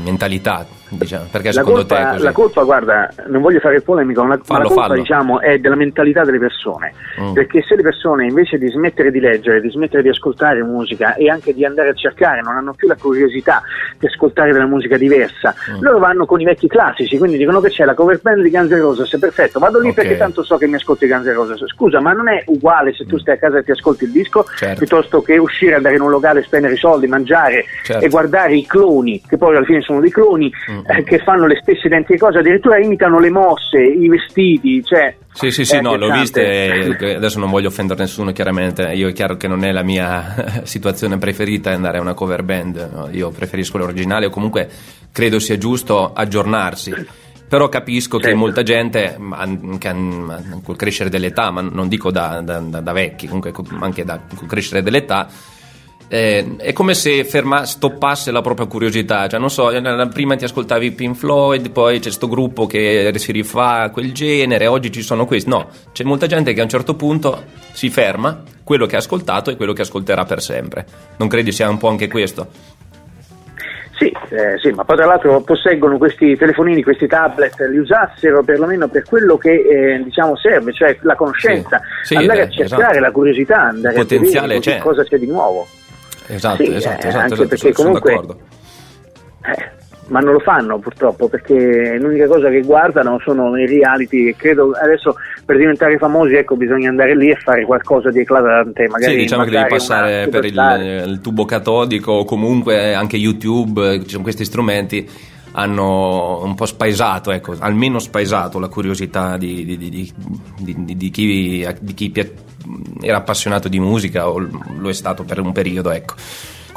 mentalità? Diciamo, perché la secondo colpa, te è così? La colpa, guarda, non voglio fare polemica, la, fallo, la colpa fallo. diciamo, è della mentalità delle persone. Mm. Perché se le persone invece di smettere di leggere, di smettere di ascoltare musica e anche di andare a cercare, non hanno più la curiosità di ascoltare della musica diversa, mm. loro vanno con i vecchi classici, quindi dicono che c'è la cover band di Guns N' Roses, perfetto, vado lì okay. perché tanto so che mi ascolti Guns N' Roses. Scusa, ma non è uguale se tu mm. stai a casa e ti ascolti il disco, certo. piuttosto che uscire, andare in un locale, spendere i soldi, mangiare certo. e guardare i cloni, che poi alla fine sono dei cloni, mm. Eh, che fanno le stesse identiche cose, addirittura imitano le mosse, i vestiti, cioè... Sì, sì, sì, no, l'ho viste, eh, adesso non voglio offendere nessuno chiaramente, io è chiaro che non è la mia situazione preferita andare a una cover band, no? io preferisco l'originale o comunque credo sia giusto aggiornarsi però capisco certo. che molta gente anche col crescere dell'età ma non dico da, da, da vecchi comunque anche da, col crescere dell'età eh, è come se ferma, stoppasse la propria curiosità. Cioè, non so, eh, prima ti ascoltavi Pink Floyd, poi c'è questo gruppo che si rifà a quel genere, oggi ci sono questi. No, c'è molta gente che a un certo punto si ferma, quello che ha ascoltato e quello che ascolterà per sempre. Non credi sia un po' anche questo? Sì, eh, sì, ma poi tra l'altro posseggono questi telefonini, questi tablet, li usassero perlomeno per quello che eh, diciamo serve, cioè la conoscenza, sì, sì, andare eh, a cercare esatto. la curiosità, andare Potenziale a vedere cosa c'è di nuovo. Esatto, sì, esatto, eh, esatto, anche esatto, perché sono, comunque, sono eh, ma non lo fanno purtroppo perché l'unica cosa che guardano sono i reality e credo adesso per diventare famosi ecco bisogna andare lì e fare qualcosa di eclatante magari sì diciamo che devi passare per il, il, tubo catodico o comunque anche YouTube ci sono questi strumenti hanno un po' spaesato, ecco, almeno spaesato la curiosità di, di, di, di chi, chi, era appassionato di musica o lo è stato per un periodo, ecco.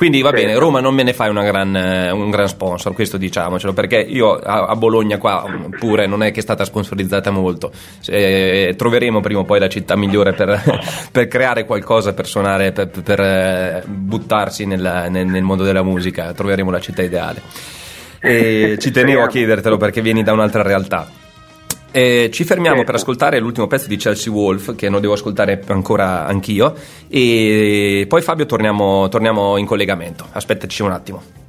Quindi va bene, Roma non me ne fai gran, un gran sponsor, questo diciamocelo, perché io a, a, Bologna qua pure non è che è stata sponsorizzata molto. Eh, troveremo prima o poi la città migliore per, per creare qualcosa, per suonare, per, per eh, buttarsi nel, nel, nel mondo della musica, troveremo la città ideale. E ci tenevo a chiedertelo perché vieni da un'altra realtà. Eh, ci fermiamo certo. per ascoltare l'ultimo pezzo di Chelsea Wolf, che non devo ascoltare ancora anch'io, e poi Fabio torniamo, torniamo in collegamento. Aspettaci un attimo.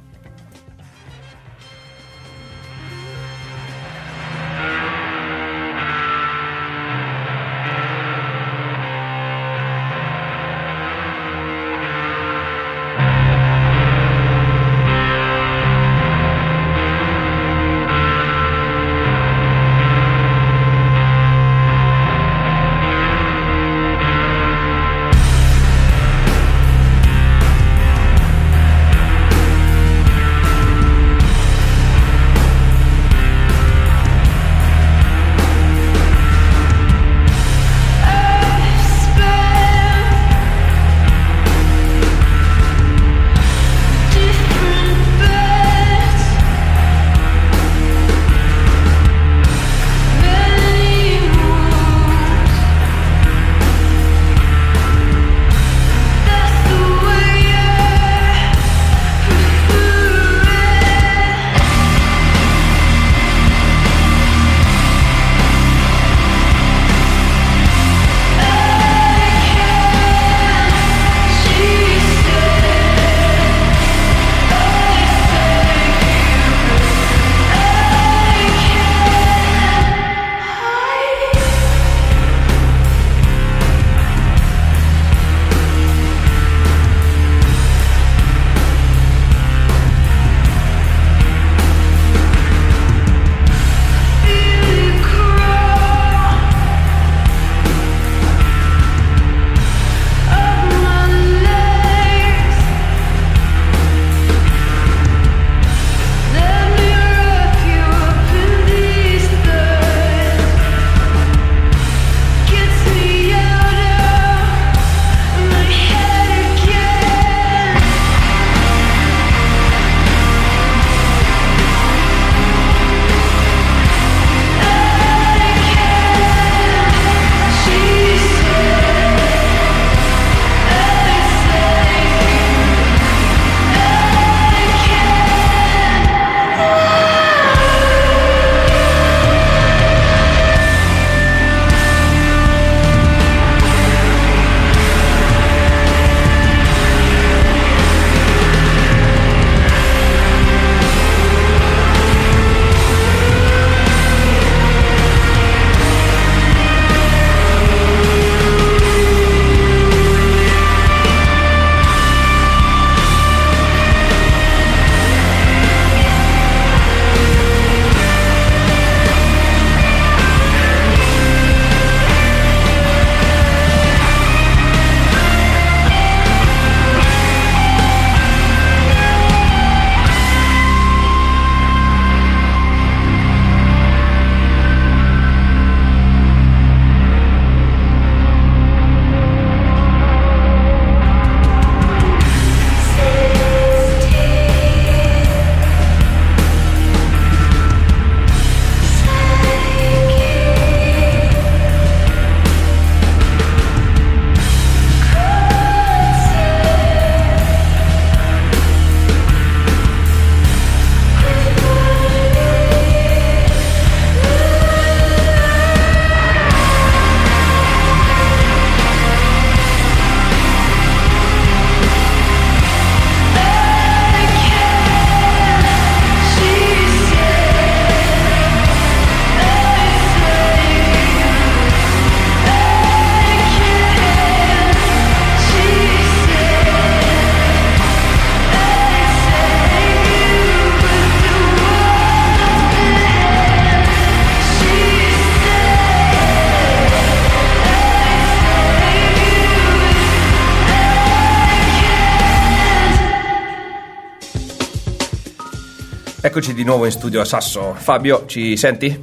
Eccoci di nuovo in studio a Sasso. Fabio, ci senti?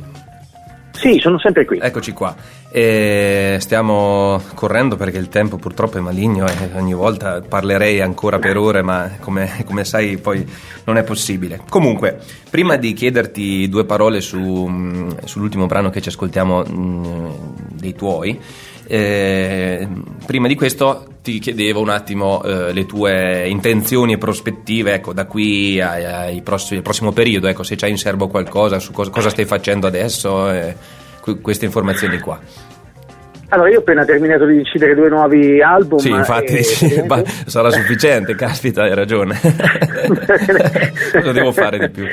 Sì, sono sempre qui. Eccoci qua. E stiamo correndo perché il tempo purtroppo è maligno e ogni volta parlerei ancora per ore, ma come, come sai poi non è possibile. Comunque, prima di chiederti due parole su, sull'ultimo brano che ci ascoltiamo mh, dei tuoi, eh, prima di questo ti chiedevo un attimo eh, le tue intenzioni e prospettive ecco, da qui ai, ai prossimi, al prossimo periodo, ecco, se c'hai in serbo qualcosa, su cosa, cosa stai facendo adesso, eh, queste informazioni qua. Allora, io ho appena terminato di decidere due nuovi album. Sì, infatti, e... sarà sufficiente, caspita, hai ragione. Cosa devo fare di più?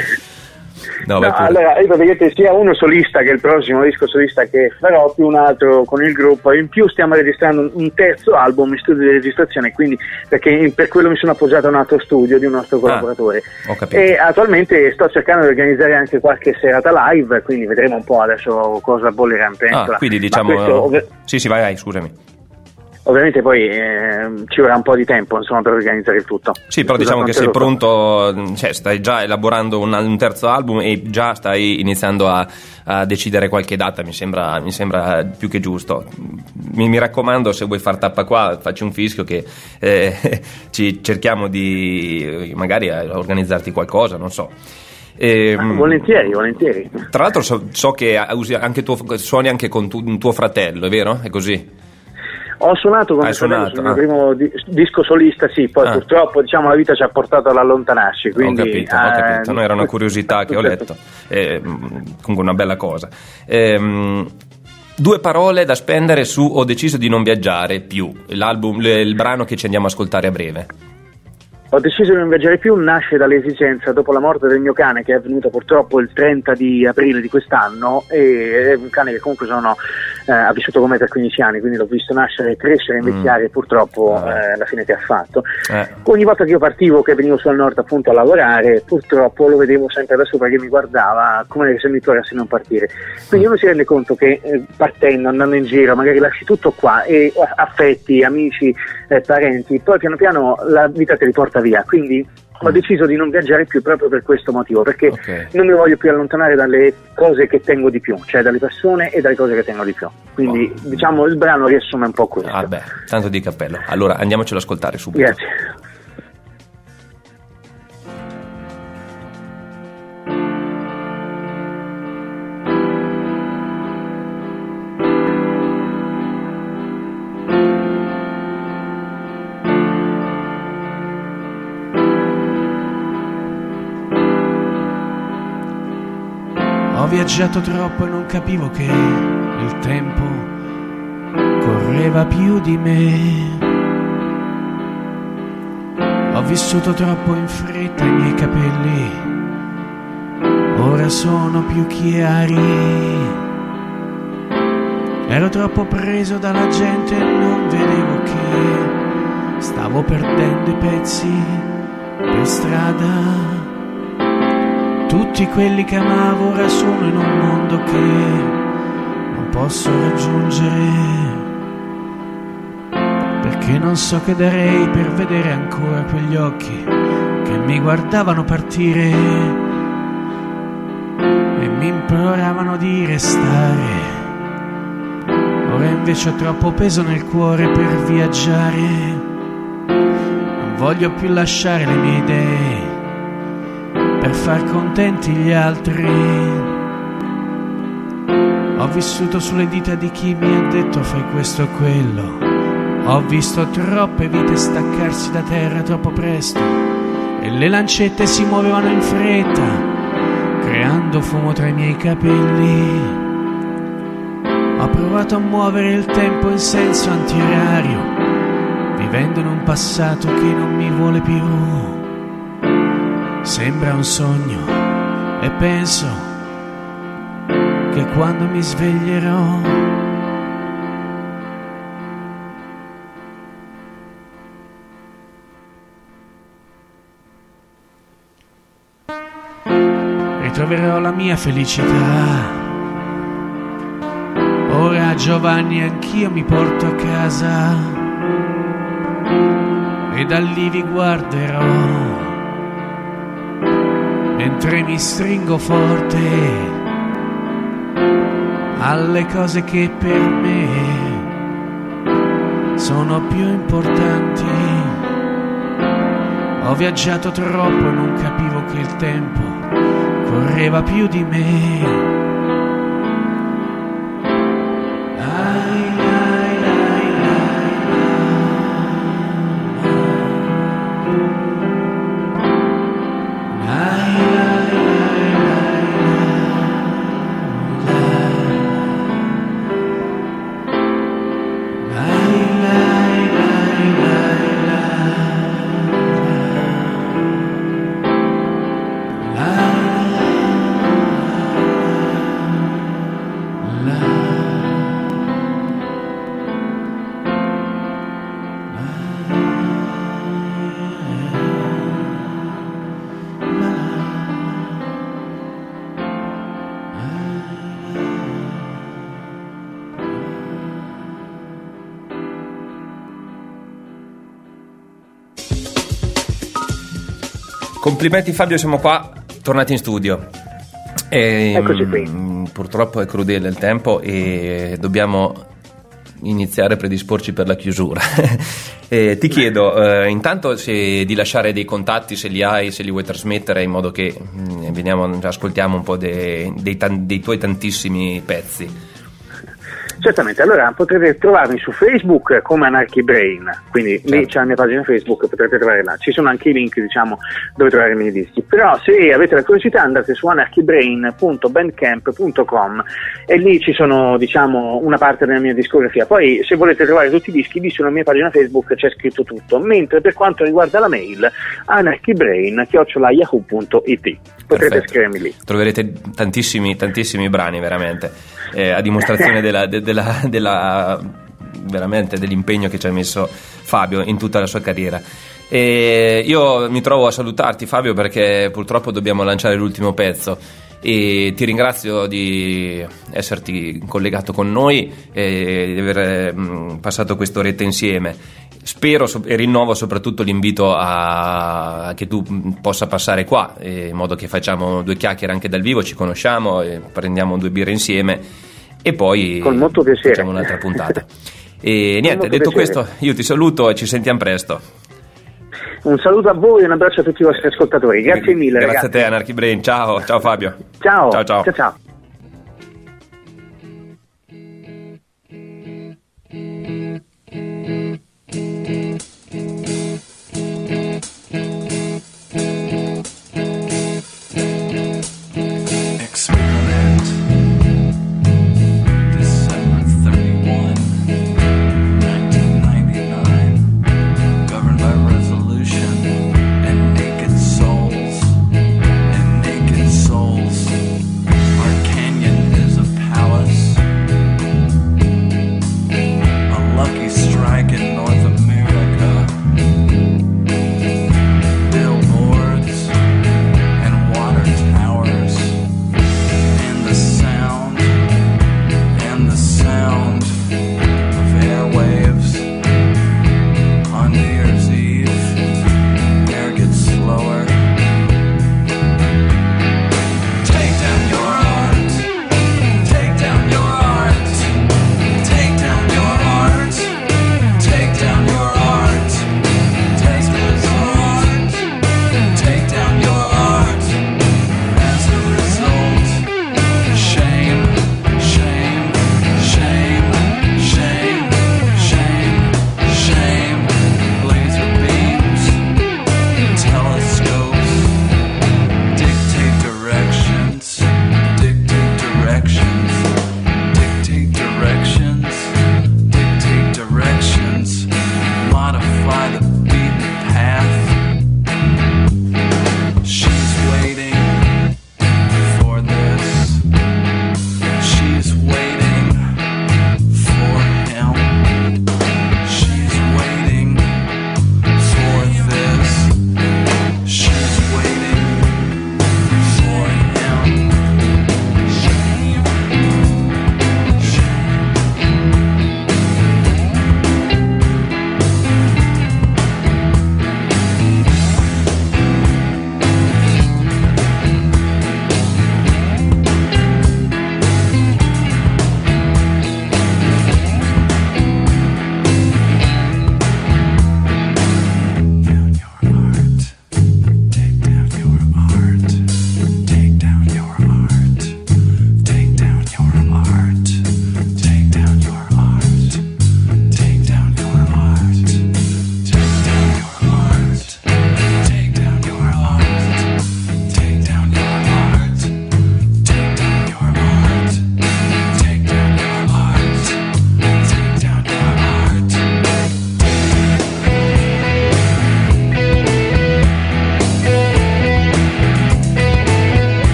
No, no, allora, io praticamente sia uno solista che il prossimo disco solista che farò, più un altro con il gruppo. In più stiamo registrando un terzo album in studio di registrazione, quindi perché per quello mi sono appoggiato a un altro studio di un nostro ah, collaboratore. Ah, e attualmente sto cercando di organizzare anche qualche serata live, quindi vedremo un po' adesso cosa bollerà in pentola. Ah, quindi diciamo... Questo... Sì, sì, vai, vai, scusami. Ovviamente poi eh, ci vorrà un po' di tempo insomma, per organizzare il tutto. Sì, però diciamo che sei pronto, cioè, stai già elaborando un, un, terzo album e già stai iniziando a, a decidere qualche data, mi sembra, mi sembra, più che giusto. Mi, mi, raccomando, se vuoi far tappa qua, facci un fischio che eh, ci cerchiamo di magari organizzarti qualcosa, non so. E, ah, volentieri, volentieri. Tra l'altro so, so che anche tuo, suoni anche con tu, tuo fratello, è vero? È così? Ho suonato con suonato, il mio ah. primo di- disco solista, sì, poi ah. purtroppo diciamo, la vita ci ha portato ad allontanarci. Quindi, ho capito, eh, ho capito. No, era una curiosità che ho letto, eh, comunque una bella cosa. Eh, due parole da spendere su Ho deciso di non viaggiare più, l'album, il brano che ci andiamo a ascoltare a breve. Ho deciso di non viaggiare più, nasce dall'esigenza dopo la morte del mio cane che è avvenuta purtroppo il 30 di aprile di quest'anno e è un cane che comunque sono, eh, ha vissuto con me per 15 anni, quindi l'ho visto nascere, crescere, invecchiare mm. e purtroppo ah. eh, alla fine che ha fatto. Eh. Ogni volta che io partivo, che venivo sul nord appunto a lavorare, purtroppo lo vedevo sempre da sopra che mi guardava come se mi tornasse non partire. Quindi uno si rende conto che eh, partendo, andando in giro, magari lasci tutto qua e affetti, amici, eh, parenti, poi piano piano la vita ti riporta porta via. Quindi ho deciso di non viaggiare più proprio per questo motivo, perché okay. non mi voglio più allontanare dalle cose che tengo di più, cioè dalle persone e dalle cose che tengo di più. Quindi oh. diciamo il brano riassume un po' questo. Ah beh, tanto di cappello. Allora andiamocelo ad ascoltare subito. Grazie. Viaggiato troppo e non capivo che il tempo correva più di me. Ho vissuto troppo in fretta i miei capelli, ora sono più chiari. Ero troppo preso dalla gente e non vedevo che stavo perdendo i pezzi per strada. Tutti quelli che amavo ora sono in un mondo che non posso raggiungere. Perché non so che darei per vedere ancora quegli occhi che mi guardavano partire e mi imploravano di restare. Ora invece ho troppo peso nel cuore per viaggiare. Non voglio più lasciare le mie idee per far contenti gli altri. Ho vissuto sulle dita di chi mi ha detto fai questo o quello. Ho visto troppe vite staccarsi da terra troppo presto e le lancette si muovevano in fretta, creando fumo tra i miei capelli. Ho provato a muovere il tempo in senso antiorario, vivendo in un passato che non mi vuole più. Sembra un sogno e penso che quando mi sveglierò ritroverò la mia felicità. Ora Giovanni anch'io mi porto a casa e da lì vi guarderò mentre mi stringo forte alle cose che per me sono più importanti. Ho viaggiato troppo e non capivo che il tempo correva più di me. Complimenti Fabio, siamo qua, tornati in studio. E, Eccoci qui. Purtroppo è crudele il tempo e dobbiamo iniziare a predisporci per la chiusura. E ti chiedo eh, intanto se di lasciare dei contatti, se li hai, se li vuoi trasmettere in modo che mm, veniamo, ascoltiamo un po' dei, dei tan- dei tuoi tantissimi pezzi. Certamente, allora potete trovarmi su Facebook come Anarchy Brain, quindi lì Certo. c'è la mia pagina Facebook, potrete trovare là, ci sono anche i link diciamo dove trovare i miei dischi, però se avete la curiosità andate su anarchybrain.bandcamp.com e lì ci sono diciamo una parte della mia discografia, poi se volete trovare tutti i dischi lì sulla mia pagina Facebook c'è scritto tutto, mentre per quanto riguarda la mail anarchybrain.yahoo.it potrete Perfetto. scrivermi lì. Troverete tantissimi, tantissimi brani veramente, eh, a dimostrazione della, de- della- della- veramente dell'impegno che ci ha messo Fabio in tutta la sua carriera. E io mi trovo a salutarti Fabio perché purtroppo dobbiamo lanciare l'ultimo pezzo e ti ringrazio di esserti collegato con noi e di aver mm, passato quest'oretta insieme. Spero e rinnovo soprattutto l'invito a, a che tu mm, possa passare qua, eh, in modo che facciamo due chiacchiere anche dal vivo, ci conosciamo, prendiamo due birre insieme e poi facciamo un'altra puntata. E niente, detto piacere. questo, io ti saluto e ci sentiamo presto. Un saluto a voi e un abbraccio a tutti i vostri ascoltatori, grazie mille Grazie ragazzi. a te, Anarchy Brain. Ciao, ciao Fabio. Ciao. Ciao, ciao. ciao. ciao.